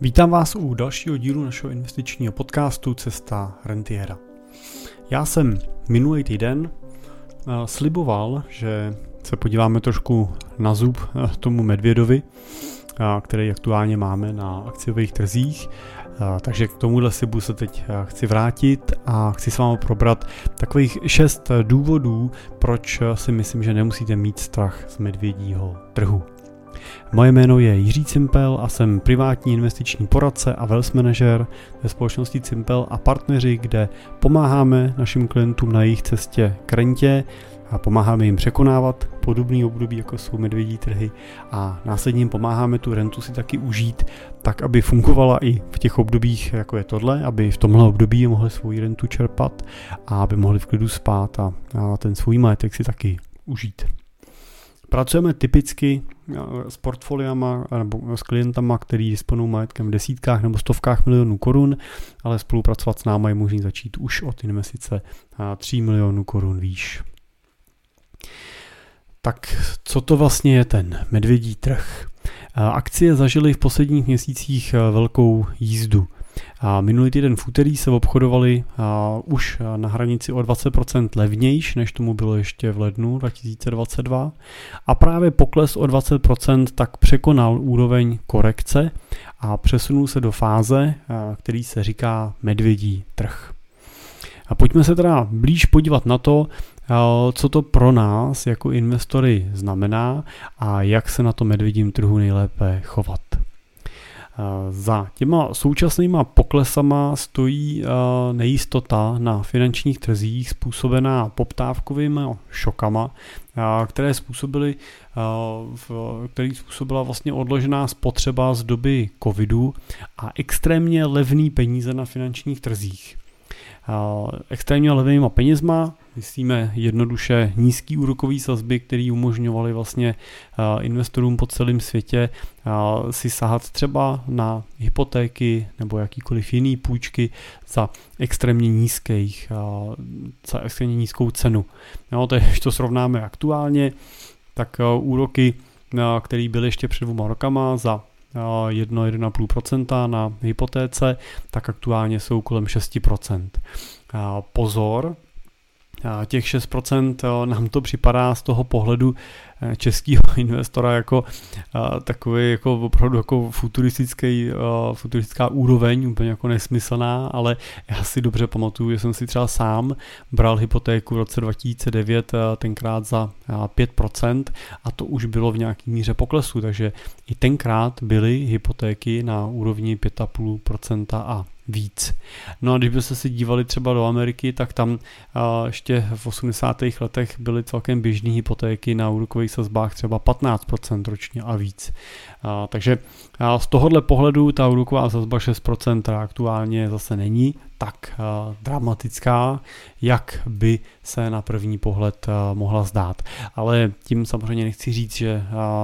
Vítám vás u dalšího dílu našeho investičního podcastu Cesta rentiera. Já jsem minulý týden eh, sliboval, že se podíváme trošku na zub eh, tomu Medvědovi, eh, který aktuálně máme na akciových trzích. Takže k tomuhle slibu se teď chci vrátit a chci s vámi probrat takových šest důvodů, proč si myslím, že nemusíte mít strach z medvědího trhu. Moje jméno je Jiří Cimpel a jsem privátní investiční poradce a wealth manager ve společnosti Cimpel a partneři, kde pomáháme našim klientům na jejich cestě k rentě a pomáháme jim překonávat podobný období, jako jsou medvědí trhy a následně jim pomáháme tu rentu si taky užít, tak aby fungovala i v těch obdobích, jako je tohle, aby v tomhle období mohli svou rentu čerpat a aby mohli v klidu spát a, a ten svůj majetek si taky užít. Pracujeme typicky s portfoliama nebo s klientama, který disponují majetkem v desítkách nebo stovkách milionů korun, ale spolupracovat s námi je možné začít už od investice 3 milionů korun výš. Tak co to vlastně je ten medvědí trh? Akcie zažily v posledních měsících eh, velkou jízdu. A minulý týden v úterý se obchodovali už na hranici o 20% levnějš, než tomu bylo ještě v lednu 2022. A právě pokles o 20% tak překonal úroveň korekce a přesunul se do fáze, který se říká medvědí trh. A pojďme se teda blíž podívat na to, co to pro nás jako investory znamená a jak se na to medvědím trhu nejlépe chovat. Za těma současnýma poklesama stojí nejistota na finančních trzích způsobená poptávkovými šokama, které způsobily, který způsobila vlastně odložená spotřeba z doby covidu a extrémně levný peníze na finančních trzích. Extrémně levnýma penězma myslíme jednoduše nízký úrokový sazby, které umožňovaly vlastně investorům po celém světě si sahat třeba na hypotéky nebo jakýkoliv jiný půjčky za extrémně nízkých, za extrémně nízkou cenu. No, to když to srovnáme aktuálně, tak úroky, které byly ještě před dvěma rokama za 1-1,5% na hypotéce, tak aktuálně jsou kolem 6%. Pozor, těch 6% nám to připadá z toho pohledu eh, českého investora jako takový jako opravdu jako futuristický, futuristická úroveň, úplně jako nesmyslná, ale já si dobře pamatuju, že jsem si třeba sám bral hypotéku v roce 2009 tenkrát za 5% a to už bylo v nějaký míře poklesu, takže i tenkrát byly hypotéky na úrovni 5,5% a víc. No a když byste se dívali třeba do Ameriky, tak tam ještě v 80. letech byly celkem běžné hypotéky na úrokových sazbách třeba 15% ročně a víc. Takže z tohohle pohledu ta úroková sazba 6% aktuálně zase není tak uh, dramatická, jak by se na první pohled uh, mohla zdát. Ale tím samozřejmě nechci říct, že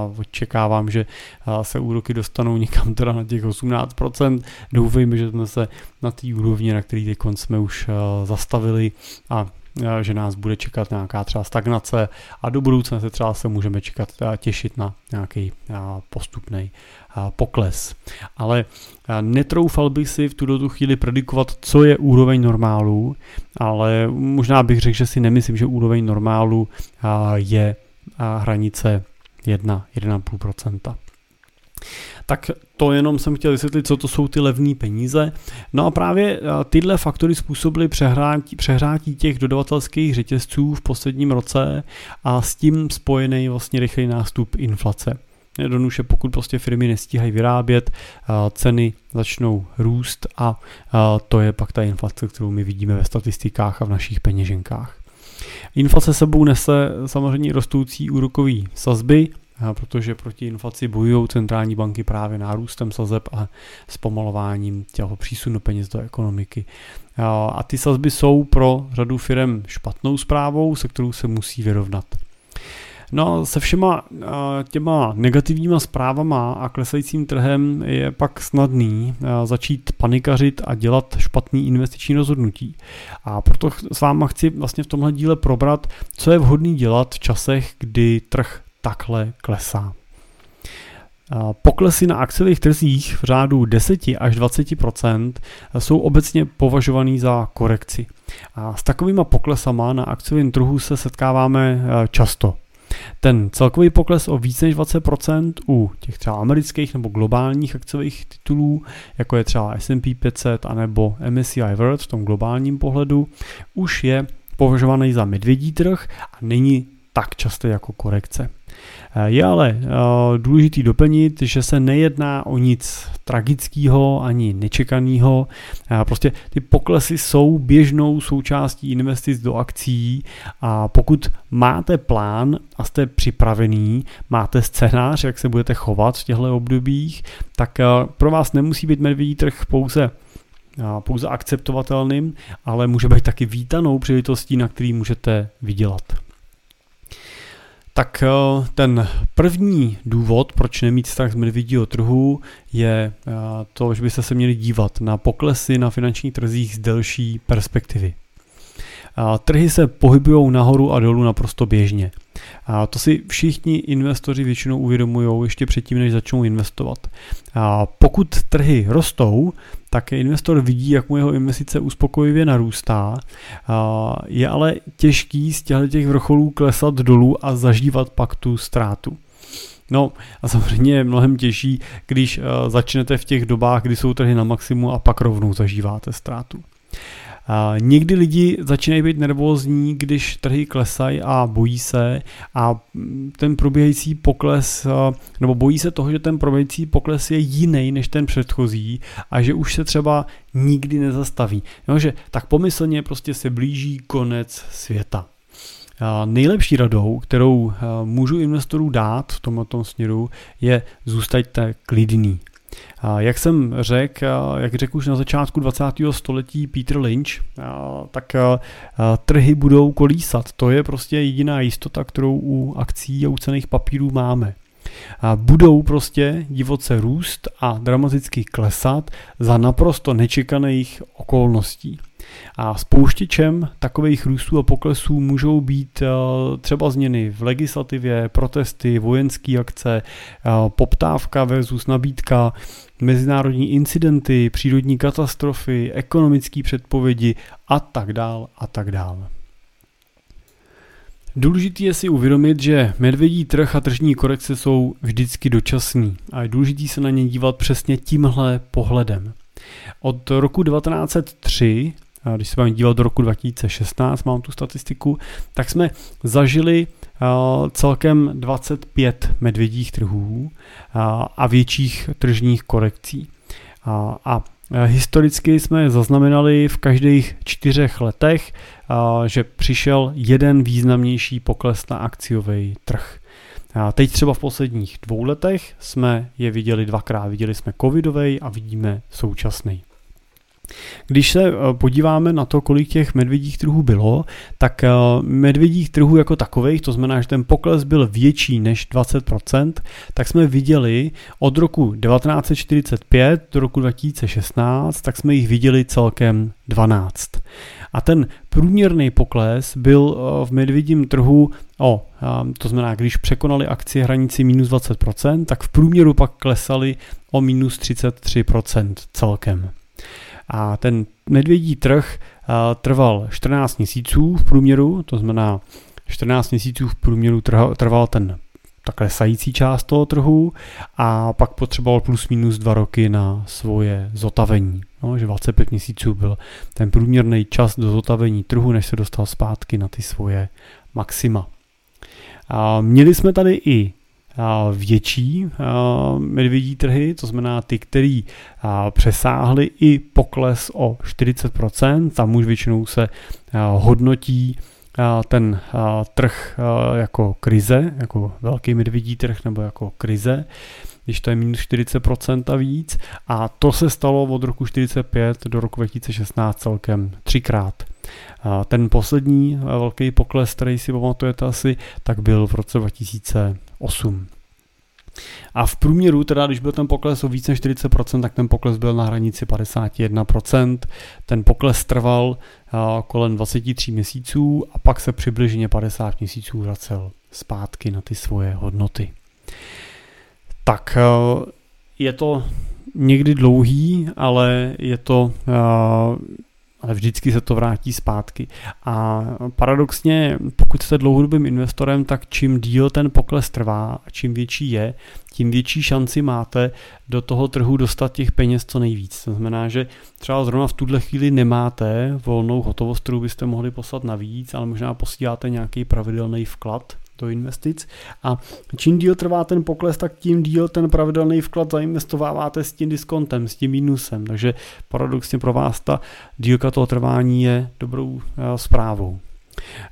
uh, očekávám, že uh, se úroky dostanou někam teda na těch 18%. Doufejme, že jsme se na té úrovni, na který teď jsme už uh, zastavili a že nás bude čekat nějaká třeba stagnace a do budoucna se třeba se můžeme čekat těšit na nějaký postupný pokles. Ale netroufal bych si v tuto chvíli predikovat, co je úroveň normálu, ale možná bych řekl, že si nemyslím, že úroveň normálu je hranice 1-1,5% tak to jenom jsem chtěl vysvětlit, co to jsou ty levné peníze. No a právě eh, tyhle faktory způsobily přehrátí, přehrátí těch dodavatelských řetězců v posledním roce a s tím spojený vlastně rychlý nástup inflace. Jednoduše, pokud prostě firmy nestíhají vyrábět, eh, ceny začnou růst a eh, to je pak ta inflace, kterou my vidíme ve statistikách a v našich peněženkách. Inflace sebou nese samozřejmě rostoucí úrokový sazby, protože proti inflaci bojují centrální banky právě nárůstem sazeb a zpomalováním těho přísunu peněz do ekonomiky. A ty sazby jsou pro řadu firm špatnou zprávou, se kterou se musí vyrovnat. No, se všema těma negativníma zprávama a klesajícím trhem je pak snadný začít panikařit a dělat špatný investiční rozhodnutí. A proto s váma chci vlastně v tomhle díle probrat, co je vhodný dělat v časech, kdy trh takhle klesá. Poklesy na akciových trzích v řádu 10 až 20% jsou obecně považovaný za korekci. A s takovýma poklesama na akciovém trhu se setkáváme často. Ten celkový pokles o více než 20% u těch třeba amerických nebo globálních akciových titulů, jako je třeba S&P 500 anebo MSCI World v tom globálním pohledu, už je považovaný za medvědí trh a není tak často jako korekce. Eh, je ale eh, důležitý doplnit, že se nejedná o nic tragického ani nečekaného. Eh, prostě ty poklesy jsou běžnou součástí investic do akcí a pokud máte plán a jste připravený, máte scénář, jak se budete chovat v těchto obdobích, tak pro vás nemusí být medvědí trh pouze pouze akceptovatelným, ale může být taky vítanou příležitostí, na který můžete vydělat. Tak eh, ten první důvod, proč nemít vztah z medvědího trhu, je eh, to, že byste se měli dívat na poklesy na finančních trzích z delší perspektivy. Trhy se pohybují nahoru a dolů naprosto běžně. A to si všichni investoři většinou uvědomují ještě předtím, než začnou investovat. A pokud trhy rostou, tak investor vidí, jak mu jeho investice uspokojivě narůstá. Je ale těžký z těch vrcholů klesat dolů a zažívat pak tu ztrátu. No a samozřejmě je mnohem těžší, když uh, začnete v těch dobách, kdy jsou trhy na maximu a pak rovnou zažíváte ztrátu. Někdy lidi začínají být nervózní, když trhy klesají a bojí se a ten probíhající pokles, nebo bojí se toho, že ten probíhající pokles je jiný než ten předchozí a že už se třeba nikdy nezastaví. No, že tak pomyslně prostě se blíží konec světa. Nejlepší radou, kterou můžu investorům dát v tomto směru, je zůstaňte klidný. Jak jsem řekl, jak řekl už na začátku 20. století Peter Lynch, tak trhy budou kolísat. To je prostě jediná jistota, kterou u akcí a u cených papírů máme. Budou prostě divoce růst a dramaticky klesat za naprosto nečekaných okolností. A spouštěčem takových růstů a poklesů můžou být třeba změny v legislativě, protesty, vojenské akce, poptávka versus nabídka, mezinárodní incidenty, přírodní katastrofy, ekonomické předpovědi a tak dál a tak dál. Důležité je si uvědomit, že medvědí trh a tržní korekce jsou vždycky dočasný a je důležité se na ně dívat přesně tímhle pohledem. Od roku 1903 když se vám dívat do roku 2016, mám tu statistiku, tak jsme zažili celkem 25 medvědích trhů a větších tržních korekcí. A historicky jsme zaznamenali v každých čtyřech letech, že přišel jeden významnější pokles na akciový trh. A teď třeba v posledních dvou letech jsme je viděli dvakrát. Viděli jsme covidový a vidíme současný. Když se eh, podíváme na to, kolik těch medvědích trhů bylo, tak eh, medvědích trhů jako takových, to znamená, že ten pokles byl větší než 20%, tak jsme viděli od roku 1945 do roku 2016, tak jsme jich viděli celkem 12. A ten průměrný pokles byl eh, v medvědím trhu o, to znamená, když překonali akcie hranici minus 20%, tak v průměru pak klesali o minus 33% celkem. A ten medvědí trh trval 14 měsíců v průměru, to znamená 14 měsíců v průměru trval ten ta klesající část toho trhu a pak potřeboval plus minus dva roky na svoje zotavení. No, že 25 měsíců byl ten průměrný čas do zotavení trhu, než se dostal zpátky na ty svoje maxima. A měli jsme tady i větší medvědí trhy, to znamená ty, který přesáhly i pokles o 40%, tam už většinou se hodnotí ten trh jako krize, jako velký medvědí trh nebo jako krize, když to je minus 40% a víc. A to se stalo od roku 45 do roku 2016 celkem třikrát. Ten poslední velký pokles, který si pamatujete asi, tak byl v roce 2008. A v průměru, teda když byl ten pokles o více než 40%, tak ten pokles byl na hranici 51%. Ten pokles trval kolem 23 měsíců a pak se přibližně 50 měsíců vracel zpátky na ty svoje hodnoty. tak je to někdy dlouhý, ale je to ale vždycky se to vrátí zpátky. A paradoxně, pokud jste dlouhodobým investorem, tak čím díl ten pokles trvá a čím větší je, tím větší šanci máte do toho trhu dostat těch peněz co nejvíc. To znamená, že třeba zrovna v tuhle chvíli nemáte volnou hotovost, kterou byste mohli poslat navíc, ale možná posíláte nějaký pravidelný vklad do investic a čím díl trvá ten pokles, tak tím díl ten pravidelný vklad zainvestováváte s tím diskontem, s tím minusem, takže paradoxně pro vás ta dílka toho trvání je dobrou eh, zprávou.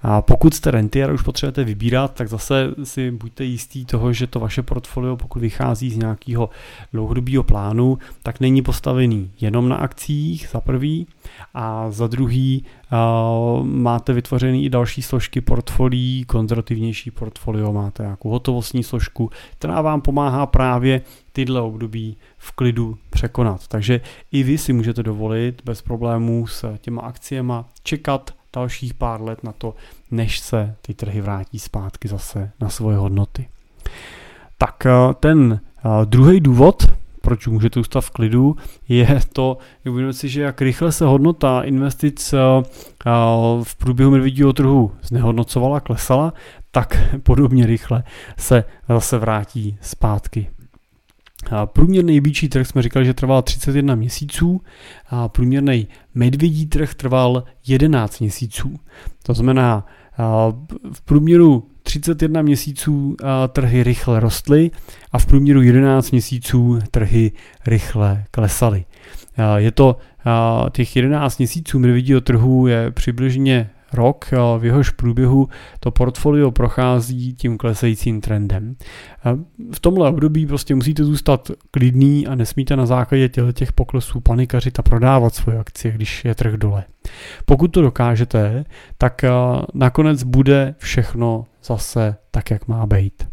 A pokud jste rentier už potřebujete vybírat, tak zase si buďte jistí toho, že to vaše portfolio, pokud vychází z nějakého dlouhodobého plánu, tak není postavený jenom na akcích za prvý a za druhý uh, máte vytvořený i další složky portfolií, konzervativnější portfolio, máte nějakou hotovostní složku, která vám pomáhá právě tyhle období v klidu překonat. Takže i vy si můžete dovolit bez problémů s těma akciemi čekat dalších pár let na to, než se ty trhy vrátí zpátky zase na svoje hodnoty. Tak eh, ten eh, druhý důvod, proč můžete zůstat v klidu, je to, uvědomit si, že jak rychle se hodnota investic eh, v průběhu medvědího trhu znehodnocovala, klesala, tak podobně rychle se zase vrátí zpátky. Průměrný býčí trh jsme říkali, že trval 31 měsíců a průměrný medvědí trh trval 11 měsíců. To znamená, v průměru 31 měsíců trhy rychle rostly a v průměru 11 měsíců trhy rychle klesaly. Je to těch 11 měsíců medvědího trhu je přibližně rok, v jehož průběhu to portfolio prochází tím klesajícím trendem. V tomhle období prostě musíte zůstat klidný a nesmíte na základě těch poklesů panikařit a prodávat svoje akcie, když je trh dole. Pokud to dokážete, tak nakonec bude všechno zase tak, jak má být.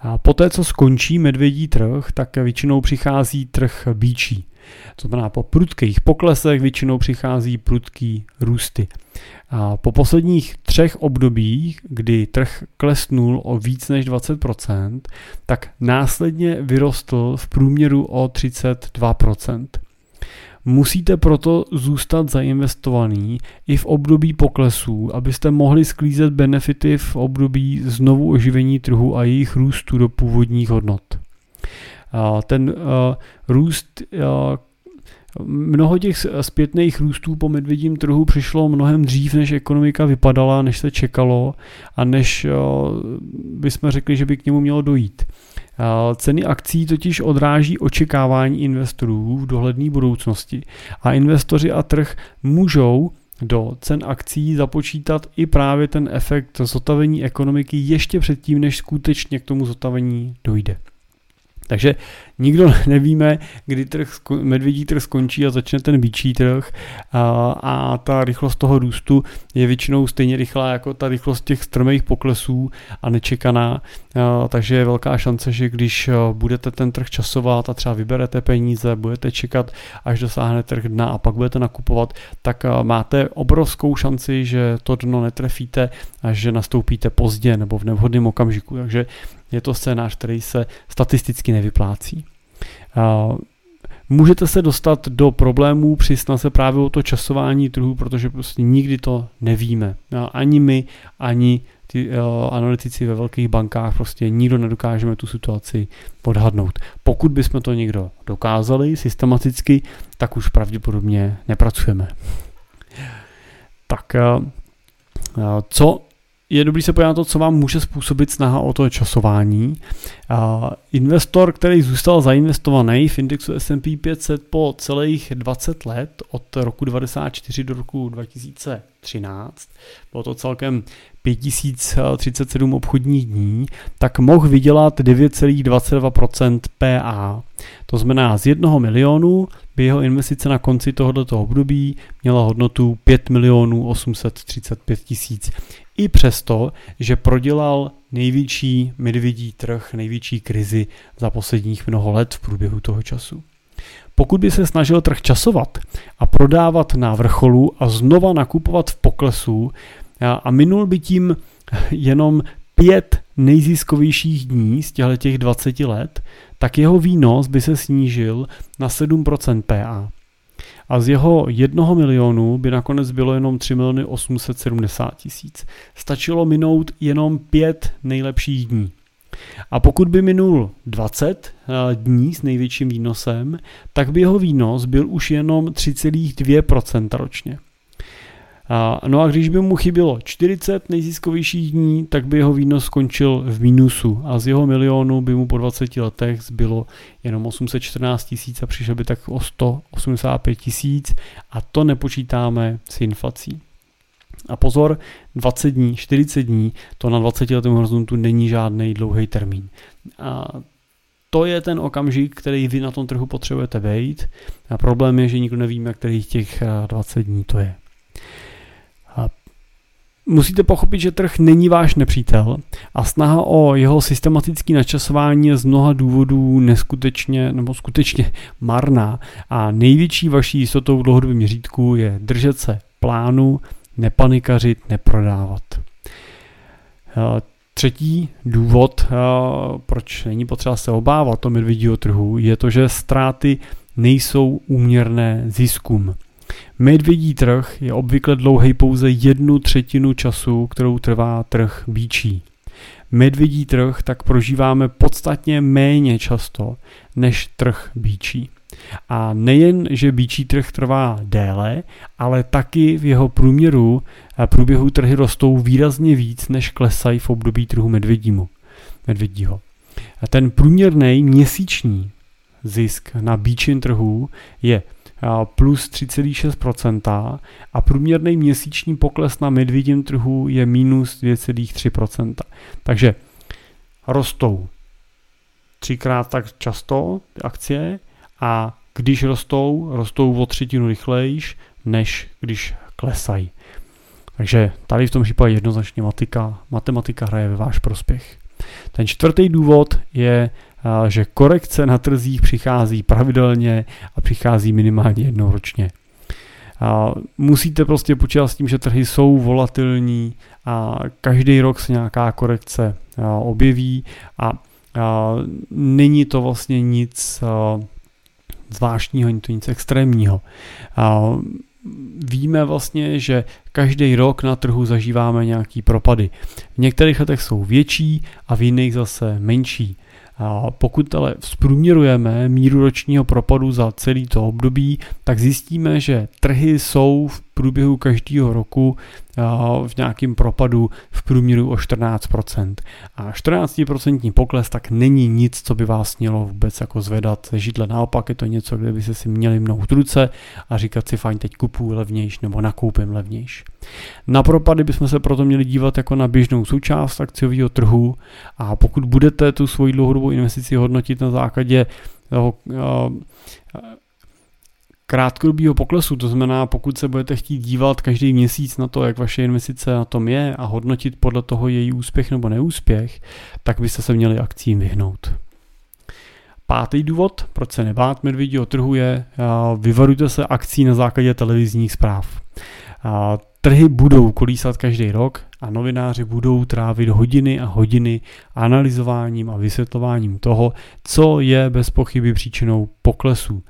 A poté, co skončí medvědí trh, tak většinou přichází trh bíčí. To znamená, po prudkých poklesech většinou přichází prudký růsty. A po posledních třech obdobích, kdy trh klesnul o víc než 20%, tak následně vyrostl v průměru o 32%. Musíte proto zůstat zainvestovaný i v období poklesů, abyste mohli sklízet benefity v období znovu oživení trhu a jejich růstu do původních hodnot. Ten růst Mnoho těch zpětných růstů po medvědím trhu přišlo mnohem dřív, než ekonomika vypadala, než se čekalo a než bychom řekli, že by k němu mělo dojít. Ceny akcí totiž odráží očekávání investorů v dohledné budoucnosti a investoři a trh můžou do cen akcí započítat i právě ten efekt zotavení ekonomiky ještě předtím, než skutečně k tomu zotavení dojde. Takže nikdo nevíme, kdy trh, medvědí trh skončí a začne ten bíčí trh. A, a ta rychlost toho růstu je většinou stejně rychlá jako ta rychlost těch strmých poklesů a nečekaná, a, takže je velká šance, že když budete ten trh časovat a třeba vyberete peníze, budete čekat, až dosáhne trh dna a pak budete nakupovat, tak máte obrovskou šanci, že to dno netrefíte a že nastoupíte pozdě nebo v nevhodném okamžiku, takže je to scénář, který se statisticky nevyplácí. Můžete se dostat do problémů při snaze právě o to časování trhu, protože prostě nikdy to nevíme. Ani my, ani ty analytici ve velkých bankách, prostě nikdo nedokážeme tu situaci odhadnout. Pokud bychom to někdo dokázali systematicky, tak už pravděpodobně nepracujeme. Tak co je dobrý se podívat na to, co vám může způsobit snaha o to časování. Investor, který zůstal zainvestovaný v indexu S&P 500 po celých 20 let, od roku 1994 do roku 2013, bylo to celkem 5037 obchodních dní, tak mohl vydělat 9,22% PA. To znamená, z jednoho milionu by jeho investice na konci tohoto období měla hodnotu 5 milionů 835 tisíc i přesto, že prodělal největší medvědí trh, největší krizi za posledních mnoho let v průběhu toho času. Pokud by se snažil trh časovat a prodávat na vrcholu a znova nakupovat v poklesu a minul by tím jenom pět nejziskovějších dní z těch 20 let, tak jeho výnos by se snížil na 7% PA. A z jeho jednoho milionu by nakonec bylo jenom 3 miliony 870 tisíc. Stačilo minout jenom pět nejlepších dní. A pokud by minul 20 eh, dní s největším výnosem, tak by jeho výnos byl už jenom 3,2% ročně. No a když by mu chybělo 40 nejziskovějších dní, tak by jeho výnos skončil v mínusu a z jeho milionu by mu po 20 letech zbylo jenom 814 tisíc a přišel by tak o 185 tisíc a to nepočítáme s inflací. A pozor, 20 dní, 40 dní, to na 20 letém horizontu není žádný dlouhý termín. A to je ten okamžik, který vy na tom trhu potřebujete vejít. A problém je, že nikdo nevíme, kterých těch 20 dní to je. Musíte pochopit, že trh není váš nepřítel a snaha o jeho systematické načasování je z mnoha důvodů neskutečně nebo skutečně marná a největší vaší jistotou v dlouhodobém měřítku je držet se plánu, nepanikařit, neprodávat. Eh, třetí důvod, eh, proč není potřeba se obávat o medvědího trhu, je to, že ztráty nejsou úměrné ziskům. Medvědí trh je obvykle dlouhý pouze jednu třetinu času, kterou trvá trh bíčí. Medvědí trh tak prožíváme podstatně méně často než trh bíčí. A nejen, že bíčí trh trvá déle, ale taky v jeho průměru a průběhu trhy rostou výrazně víc, než klesají v období trhu medvědímu, medvědího. A ten průměrný měsíční zisk na bíčím trhu je plus 3,6% a průměrný měsíční pokles na medvědím trhu je minus 2,3%. Takže rostou třikrát tak často akcie a když rostou, rostou o třetinu rychlejš, než když klesají. Takže tady v tom případě jednoznačně matika, matematika hraje ve váš prospěch. Ten čtvrtý důvod je že korekce na trzích přichází pravidelně a přichází minimálně jednou ročně. Musíte prostě počítat s tím, že trhy jsou volatilní a každý rok se nějaká korekce objeví a není to vlastně nic zvláštního, není to nic extrémního. Víme vlastně, že každý rok na trhu zažíváme nějaký propady. V některých letech jsou větší a v jiných zase menší. A pokud ale zprůměrujeme míru ročního propadu za celý to období, tak zjistíme, že trhy jsou v průběhu každého roku v nějakém propadu v průměru o 14%. A 14% pokles tak není nic, co by vás mělo vůbec jako zvedat židle. Naopak je to něco, kde by se si měli mnout ruce a říkat si fajn, teď kupuju levnějš nebo nakoupím levnějš. Na propady bychom se proto měli dívat jako na běžnou součást akciového trhu a pokud budete tu svoji dlouhodobou investici hodnotit na základě toho krátkodobého poklesu, to znamená, pokud se budete chtít dívat každý měsíc na to, jak vaše investice na tom je a hodnotit podle toho její úspěch nebo neúspěch, tak byste se měli akcím vyhnout. Pátý důvod, proč se nebát medvědího trhu je, vyvarujte se akcí na základě televizních zpráv. Trhy budou kolísat každý rok a novináři budou trávit hodiny a hodiny analyzováním a vysvětlováním toho, co je bez pochyby příčinou poklesu.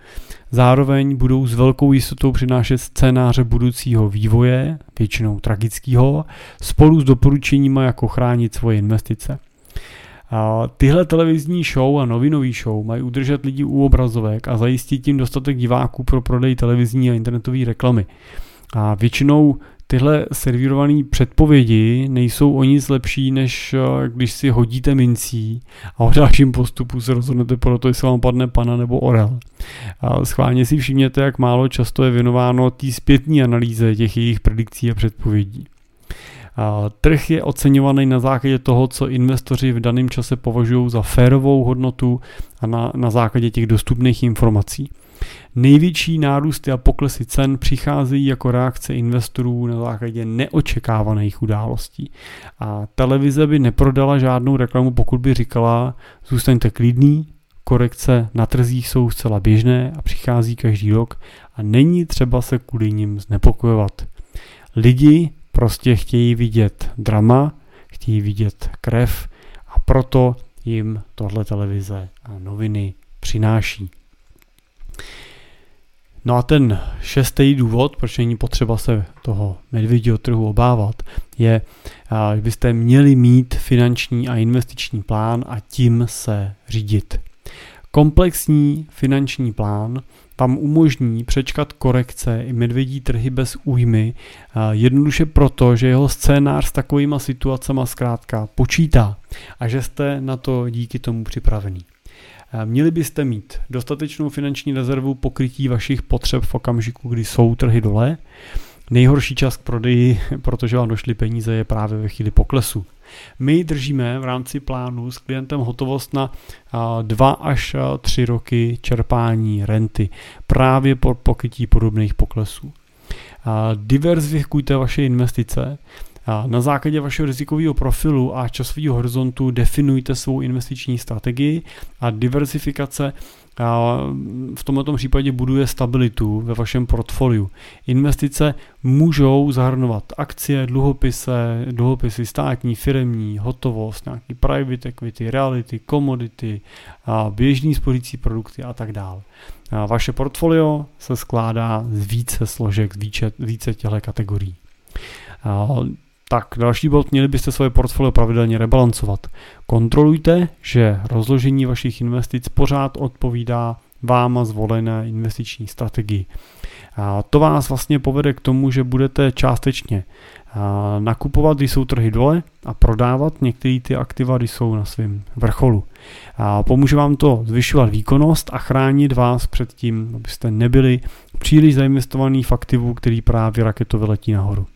Zároveň budou s velkou jistotou přinášet scénáře budoucího vývoje, většinou tragického, spolu s doporučeními, jako chránit svoje investice. A tyhle televizní show a novinový show mají udržet lidi u obrazovek a zajistit tím dostatek diváků pro prodej televizní a internetové reklamy. A většinou tyhle servírované předpovědi nejsou o nic lepší, než eh, když si hodíte mincí a o dalším postupu se rozhodnete pro to, jestli vám padne pana nebo orel. A schválně si všimněte, jak málo často je věnováno té zpětní analýze těch jejich predikcí a předpovědí. A trh je oceňovaný na základě toho, co investoři v daném čase považují za férovou hodnotu a na, na základě těch dostupných informací. Největší nárůsty a poklesy cen přicházejí jako reakce investorů na základě neočekávaných událostí. A televize by neprodala žádnou reklamu, pokud by říkala, zůstaňte klidný, korekce na trzích jsou zcela běžné a přichází každý rok a není třeba se kvůli nim znepokojovat. Lidi prostě chtějí vidět drama, chtějí vidět krev proto jim tohle televize a noviny přináší. No a ten šestý důvod, proč není potřeba se toho medvědího trhu obávat, je, že byste měli mít finanční a investiční plán a tím se řídit. Komplexní finanční plán vám umožní přečkat korekce i medvědí trhy bez újmy, jednoduše proto, že jeho scénář s takovýma situacemi zkrátka počítá a že jste na to díky tomu připravený. Měli byste mít dostatečnou finanční rezervu pokrytí vašich potřeb v okamžiku, kdy jsou trhy dole. Nejhorší čas k prodeji, protože vám došly peníze, je právě ve chvíli poklesu. My držíme v rámci plánu s klientem hotovost na 2 až 3 roky čerpání renty právě po pokrytí podobných poklesů. Diverzifikujte vaše investice, na základě vašeho rizikového profilu a časového horizontu definujte svou investiční strategii a diversifikace v tomto případě buduje stabilitu ve vašem portfoliu. Investice můžou zahrnovat akcie, dluhopise, dluhopisy státní, firmní, hotovost, nějaký private equity, reality, commodity, běžný spořící produkty a tak dále. Vaše portfolio se skládá z více složek, z více, více těchto kategorií. Tak, další bod, měli byste svoje portfolio pravidelně rebalancovat. Kontrolujte, že rozložení vašich investic pořád odpovídá váma zvolené investiční strategii. A to vás vlastně povede k tomu, že budete částečně nakupovat, když jsou trhy dole a prodávat některé ty aktiva, když jsou na svém vrcholu. A pomůže vám to zvyšovat výkonnost a chránit vás před tím, abyste nebyli příliš zainvestovaný v aktivu, který právě raketově letí nahoru.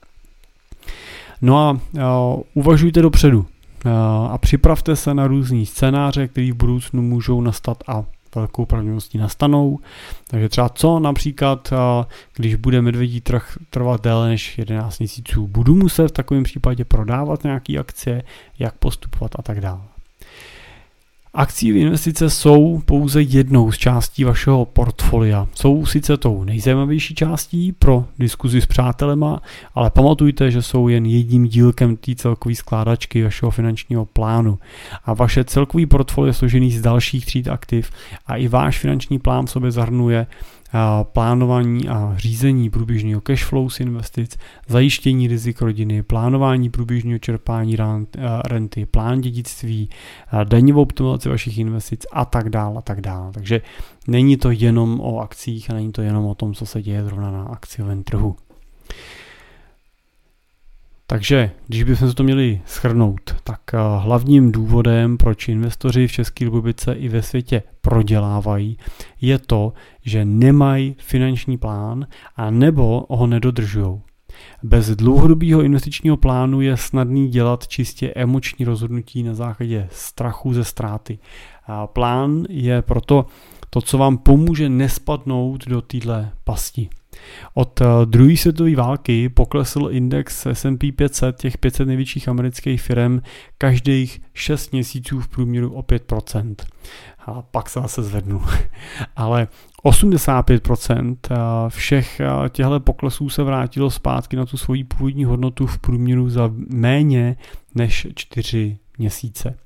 No a uh, uvažujte dopředu uh, a připravte se na různý scénáře, které v budoucnu můžou nastat a velkou pravděpodobností nastanou. Takže třeba co například, uh, když bude medvědí trh trvat déle než 11 měsíců, budu muset v takovém případě prodávat nějaké akcie, jak postupovat a tak dále. Akciové investice jsou pouze jednou z částí vašeho portfolia. Jsou sice tou nejzajímavější částí pro diskuzi s přátelema, ale pamatujte, že jsou jen jedním dílkem té celkové skládačky vašeho finančního plánu. A vaše celkový portfolio je složený z dalších tříd aktiv a i váš finanční plán v sobě zahrnuje plánování a řízení průběžného cashflow z investic, zajištění rizik rodiny, plánování průběžného čerpání renty, plán dědictví, daňovou optimalizaci vašich investic a tak dále a tak dále. Takže není to jenom o akcích a není to jenom o tom, co se děje zrovna na akciovém trhu. Takže, když bychom se to měli schrnout, tak eh, hlavním důvodem, proč investoři v České republice i ve světě prodělávají, je to, že nemají finanční plán a nebo ho nedodržují. Bez dlouhodobého investičního plánu je snadný dělat čistě emoční rozhodnutí na základě strachu ze ztráty. A plán je proto to, co vám pomůže nespadnout do téhle pasti. Od eh, druhé světové války poklesl index S&P 500, těch 500 největších amerických firm, každých 6 měsíců v průměru o 5%. A pak se zase zvednu. Ale 85% eh, všech eh, těchto poklesů se vrátilo zpátky na tu svoji původní hodnotu v průměru za méně než 4 měsíce.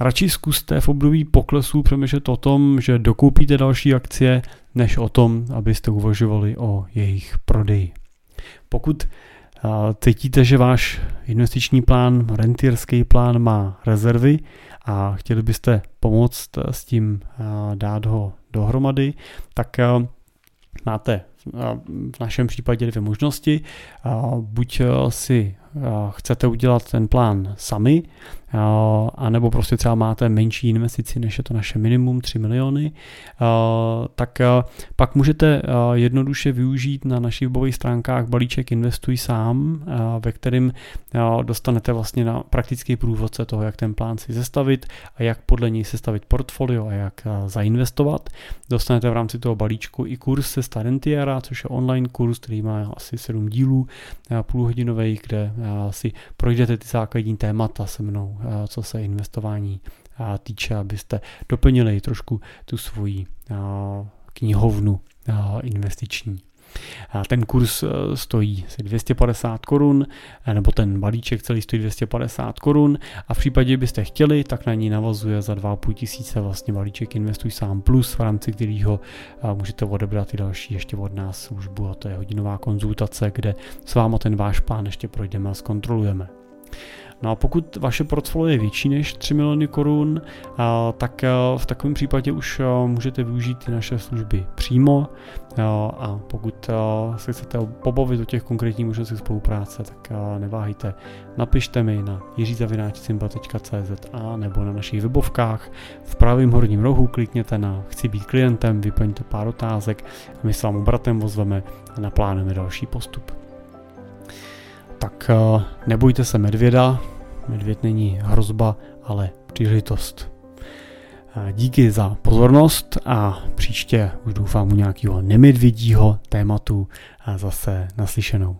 Radši zkuste v období poklesů přemýšlet o tom, že dokoupíte další akcie, než o tom, abyste uvažovali o jejich prodeji. Pokud cítíte, že váš investiční plán, rentierský plán má rezervy a chtěli byste pomoct s tím dát ho dohromady, tak máte v našem případě dvě možnosti. Buď si chcete udělat ten plán sami, a nebo prostě třeba máte menší investici, než je to naše minimum 3 miliony, tak pak můžete jednoduše využít na našich webových stránkách balíček Investuj sám, ve kterým dostanete vlastně na praktický průvodce toho, jak ten plán si zestavit a jak podle něj sestavit portfolio a jak zainvestovat. Dostanete v rámci toho balíčku i kurz se Starentiera, což je online kurz, který má asi 7 dílů půlhodinových, kde si projdete ty základní témata se mnou co se investování týče, abyste doplnili trošku tu svoji knihovnu investiční. Ten kurz stojí 250 korun, nebo ten balíček celý stojí 250 korun a v případě, byste chtěli, tak na ní navazuje za 2,5 tisíce vlastně balíček Investuj sám plus, v rámci kterého můžete odebrat i další ještě od nás službu a to je hodinová konzultace, kde s váma ten váš plán ještě projdeme a zkontrolujeme. No a pokud vaše portfolio je větší než 3 miliony korun, tak v takovém případě už můžete využít ty naše služby přímo. A pokud se chcete pobavit o těch konkrétních možnostech spolupráce, tak neváhejte, napište mi na jiřizavináčcimba.cz a nebo na našich webovkách. V pravém horním rohu klikněte na chci být klientem, vyplňte pár otázek a my s vám obratem ozveme a naplánujeme další postup tak eh, nebojte se medvěda, medvěd není hrozba, ale příležitost. Eh, díky za pozornost a příště už doufám u nějakého nemedvědího tématu zase naslyšenou.